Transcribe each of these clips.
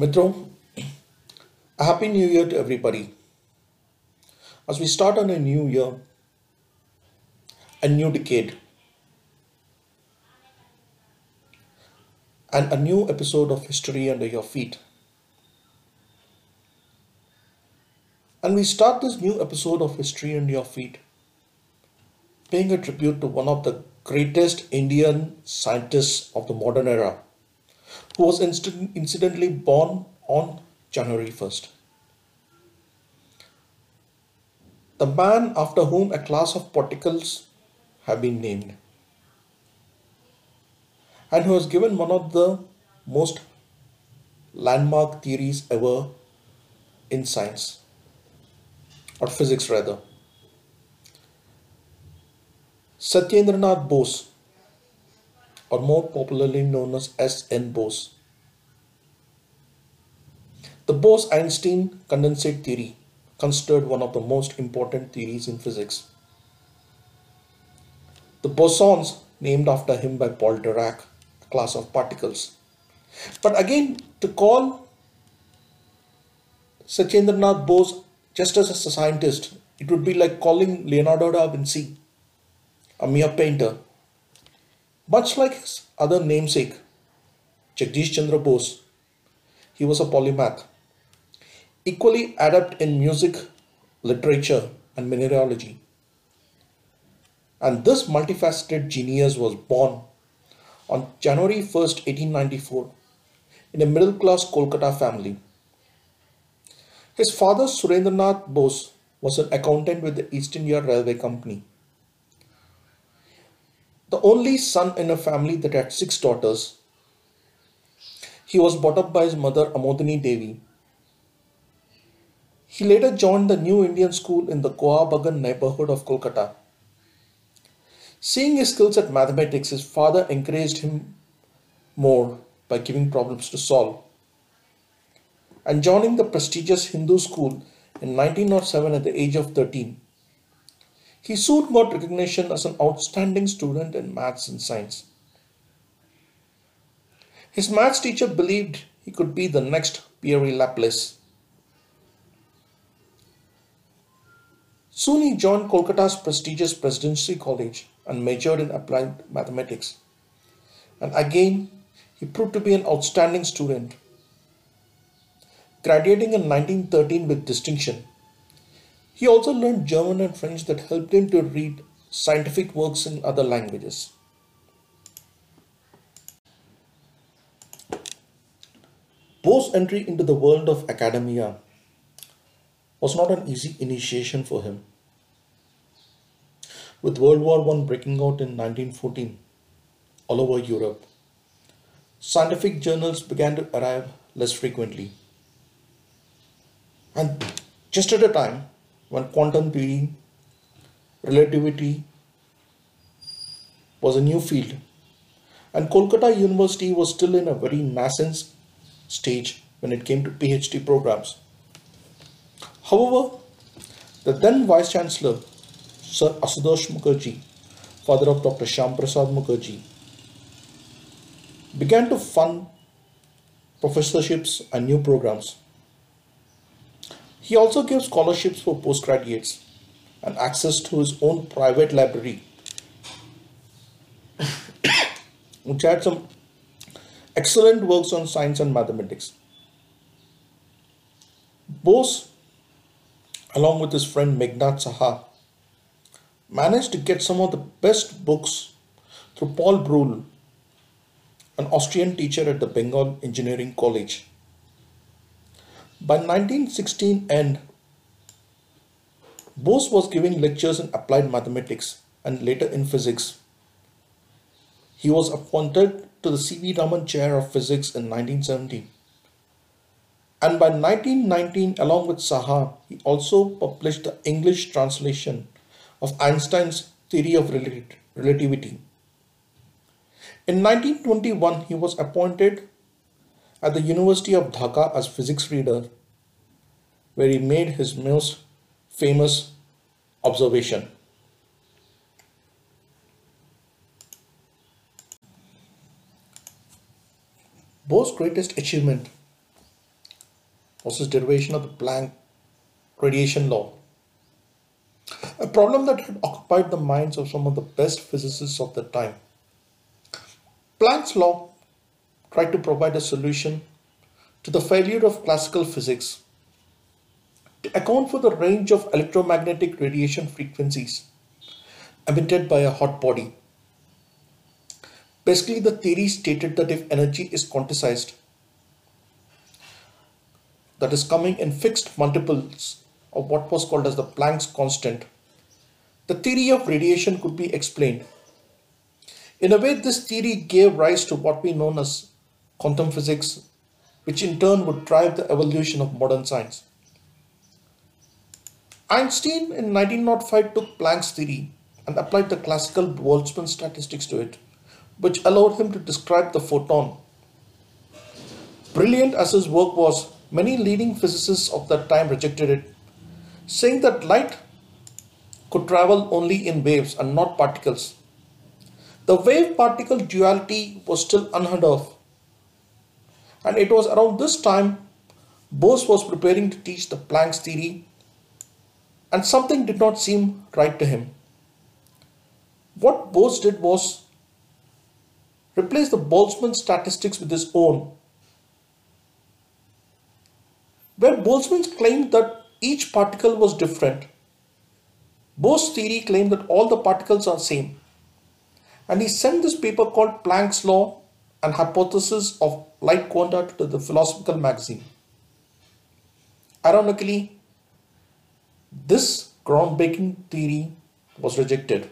Mitro, a happy new year to everybody. As we start on a new year, a new decade, and a new episode of History Under Your Feet. And we start this new episode of History Under Your Feet paying a tribute to one of the greatest Indian scientists of the modern era, who was incident- incidentally born on January 1st. The man after whom a class of particles have been named, and who has given one of the most landmark theories ever in science, or physics rather. Satyendranath Bose, or more popularly known as S.N. Bose. The Bose Einstein condensate theory, considered one of the most important theories in physics. The bosons, named after him by Paul Dirac, the class of particles. But again, to call Satyendranath Bose just as a scientist, it would be like calling Leonardo da Vinci a mere painter. Much like his other namesake, Jagdish Chandra Bose, he was a polymath, equally adept in music, literature, and mineralogy. And this multifaceted genius was born on January 1st, 1894, in a middle class Kolkata family. His father, Surendranath Bose, was an accountant with the East India Railway Company. The only son in a family that had six daughters, he was brought up by his mother Amodini Devi. He later joined the New Indian School in the Goa Bagan neighborhood of Kolkata. Seeing his skills at mathematics, his father encouraged him more by giving problems to solve. And joining the prestigious Hindu school in 1907 at the age of 13, he soon got recognition as an outstanding student in maths and science. His maths teacher believed he could be the next Pierre Laplace. Soon he joined Kolkata's prestigious Presidency College and majored in applied mathematics. And again, he proved to be an outstanding student. Graduating in 1913 with distinction, he also learned German and French that helped him to read scientific works in other languages. Bose's entry into the world of academia was not an easy initiation for him. With World War I breaking out in 1914 all over Europe, scientific journals began to arrive less frequently. And just at a time when quantum theory, relativity was a new field, and Kolkata University was still in a very nascent stage when it came to PhD programs. However, the then Vice Chancellor, Sir Asutosh Mukherjee, father of Dr. Shyam Prasad Mukherjee, began to fund professorships and new programs. He also gave scholarships for postgraduates and access to his own private library, which had some excellent works on science and mathematics. Bose, along with his friend Meghnad Saha, managed to get some of the best books through Paul Brühl, an Austrian teacher at the Bengal Engineering College. By 1916 end, Bose was giving lectures in applied mathematics and later in physics. He was appointed to the C.V. Raman Chair of Physics in 1917. And by 1919, along with Saha, he also published the English translation of Einstein's theory of relativity. In 1921, he was appointed at the University of Dhaka as physics reader, where he made his most famous observation. Bose's greatest achievement was his derivation of the Planck radiation law. A problem that had occupied the minds of some of the best physicists of the time. Planck's law tried to provide a solution to the failure of classical physics to account for the range of electromagnetic radiation frequencies emitted by a hot body. Basically, the theory stated that if energy is quantized, that is coming in fixed multiples of what was called as the Planck's constant, the theory of radiation could be explained. In a way, this theory gave rise to what we know as quantum physics, which in turn would drive the evolution of modern science. Einstein in 1905 took Planck's theory and applied the classical Boltzmann statistics to it, which allowed him to describe the photon. Brilliant as his work was, many leading physicists of that time rejected it, saying that light could travel only in waves and not particles. The wave particle duality was still unheard of. And it was around this time Bose was preparing to teach the Planck's theory and something did not seem right to him. What Bose did was replace the Boltzmann statistics with his own. Where Boltzmann claimed that each particle was different, Bose's theory claimed that all the particles are same. And he sent this paper called Planck's Law and Hypothesis of Light Quanta to the Philosophical Magazine. Ironically, this groundbreaking theory was rejected.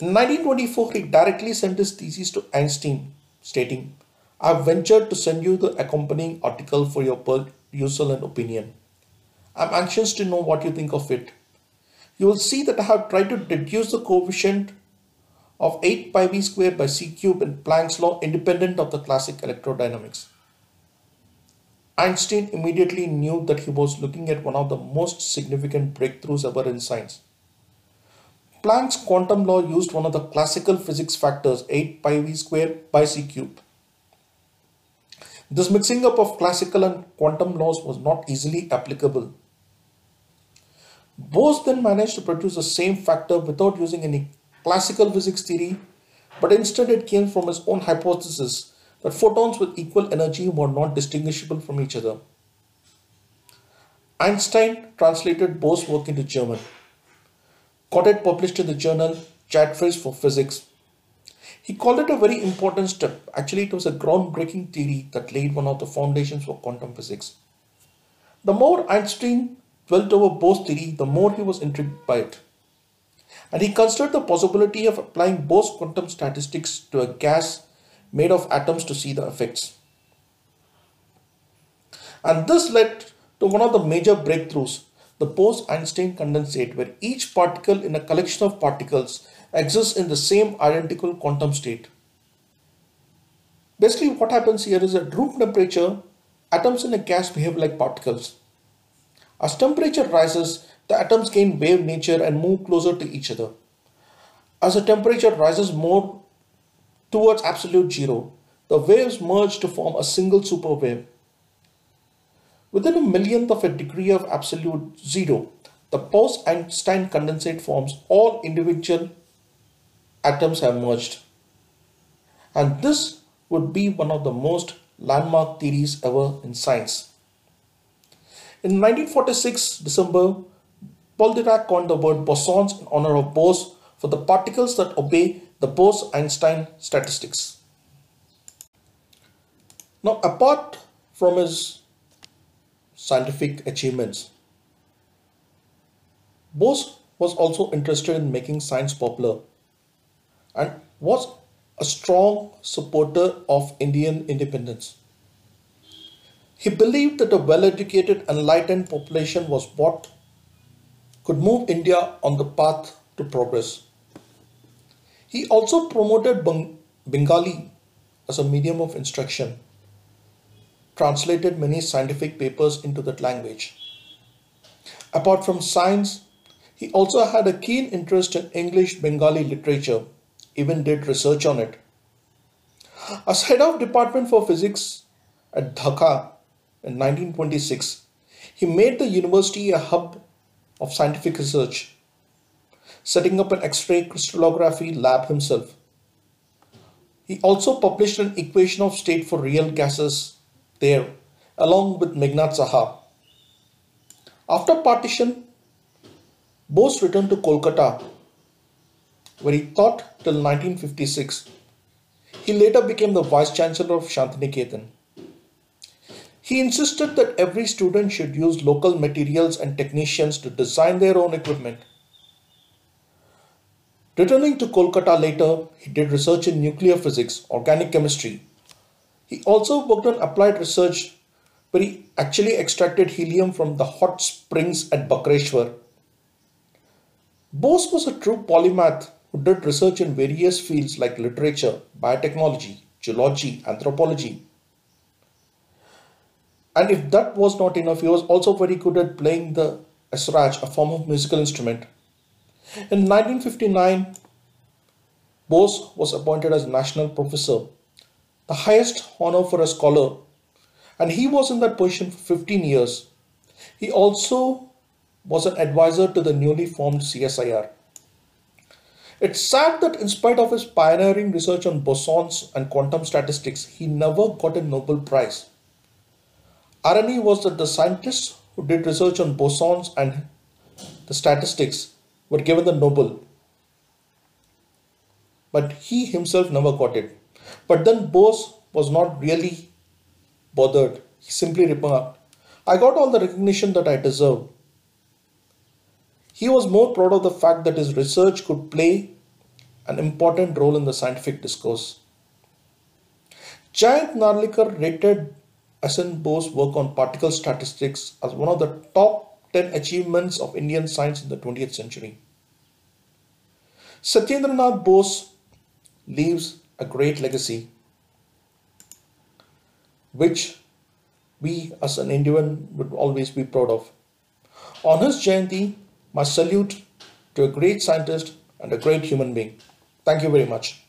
In 1924, he directly sent his thesis to Einstein, stating, I have ventured to send you the accompanying article for your perusal and opinion. I am anxious to know what you think of it. You will see that I have tried to deduce the coefficient of 8 pi v square by c cube in Planck's law independent of the classic electrodynamics. Einstein immediately knew that he was looking at one of the most significant breakthroughs ever in science. Planck's quantum law used one of the classical physics factors 8 pi v square by c cube. This mixing up of classical and quantum laws was not easily applicable. Bose then managed to produce the same factor without using any classical physics theory, but instead it came from his own hypothesis that photons with equal energy were not distinguishable from each other. Einstein translated Bose's work into German, got it published in the journal Zeitschrift for Physics. He called it a very important step. Actually, it was a groundbreaking theory that laid one of the foundations for quantum physics. The more Einstein dwelt over Bose's theory, the more he was intrigued by it. And he considered the possibility of applying Bose quantum statistics to a gas made of atoms to see the effects. And this led to one of the major breakthroughs, the Bose-Einstein condensate, where each particle in a collection of particles exists in the same identical quantum state. Basically what happens here is at room temperature, atoms in a gas behave like particles. As temperature rises, the atoms gain wave nature and move closer to each other. As the temperature rises more towards absolute zero, the waves merge to form a single superwave. Within a millionth of a degree of absolute zero, the Bose-Einstein condensate forms all individual atoms have merged. And this would be one of the most landmark theories ever in science. In 1946 December, Paul Dirac coined the word bosons in honor of Bose for the particles that obey the Bose-Einstein statistics. Now, apart from his scientific achievements, Bose was also interested in making science popular and was a strong supporter of Indian independence. He believed that a well-educated, enlightened population was what could move India on the path to progress. He also promoted Bengali as a medium of instruction, translated many scientific papers into that language. Apart from science, he also had a keen interest in English Bengali literature, even did research on it. As head of Department for Physics at Dhaka, in 1926, he made the university a hub of scientific research, setting up an X-ray crystallography lab himself. He also published an equation of state for real gases there, along with Meghnad Saha. After partition, Bose returned to Kolkata, where he taught till 1956. He later became the Vice Chancellor of Shantiniketan. He insisted that every student should use local materials and technicians to design their own equipment. Returning to Kolkata later, he did research in nuclear physics, organic chemistry. He also worked on applied research where he actually extracted helium from the hot springs at Bakreshwar. Bose was a true polymath who did research in various fields like literature, biotechnology, geology, anthropology. And if that was not enough, he was also very good at playing the esraj, a form of musical instrument. In 1959, Bose was appointed as National Professor, the highest honor for a scholar, and he was in that position for 15 years. He also was an advisor to the newly formed CSIR. It's sad that in spite of his pioneering research on bosons and quantum statistics, he never got a Nobel Prize. Irony was that the scientists who did research on bosons and the statistics were given the Nobel. But he himself never got it. But then Bose was not really bothered. He simply remarked, I got all the recognition that I deserve. He was more proud of the fact that his research could play an important role in the scientific discourse. Jayant Narlikar rated SN Bose's work on particle statistics as one of the top 10 achievements of Indian science in the 20th century. Satyendranath Bose leaves a great legacy which we as an Indian would always be proud of. On his Jayanti, my salute to a great scientist and a great human being. Thank you very much.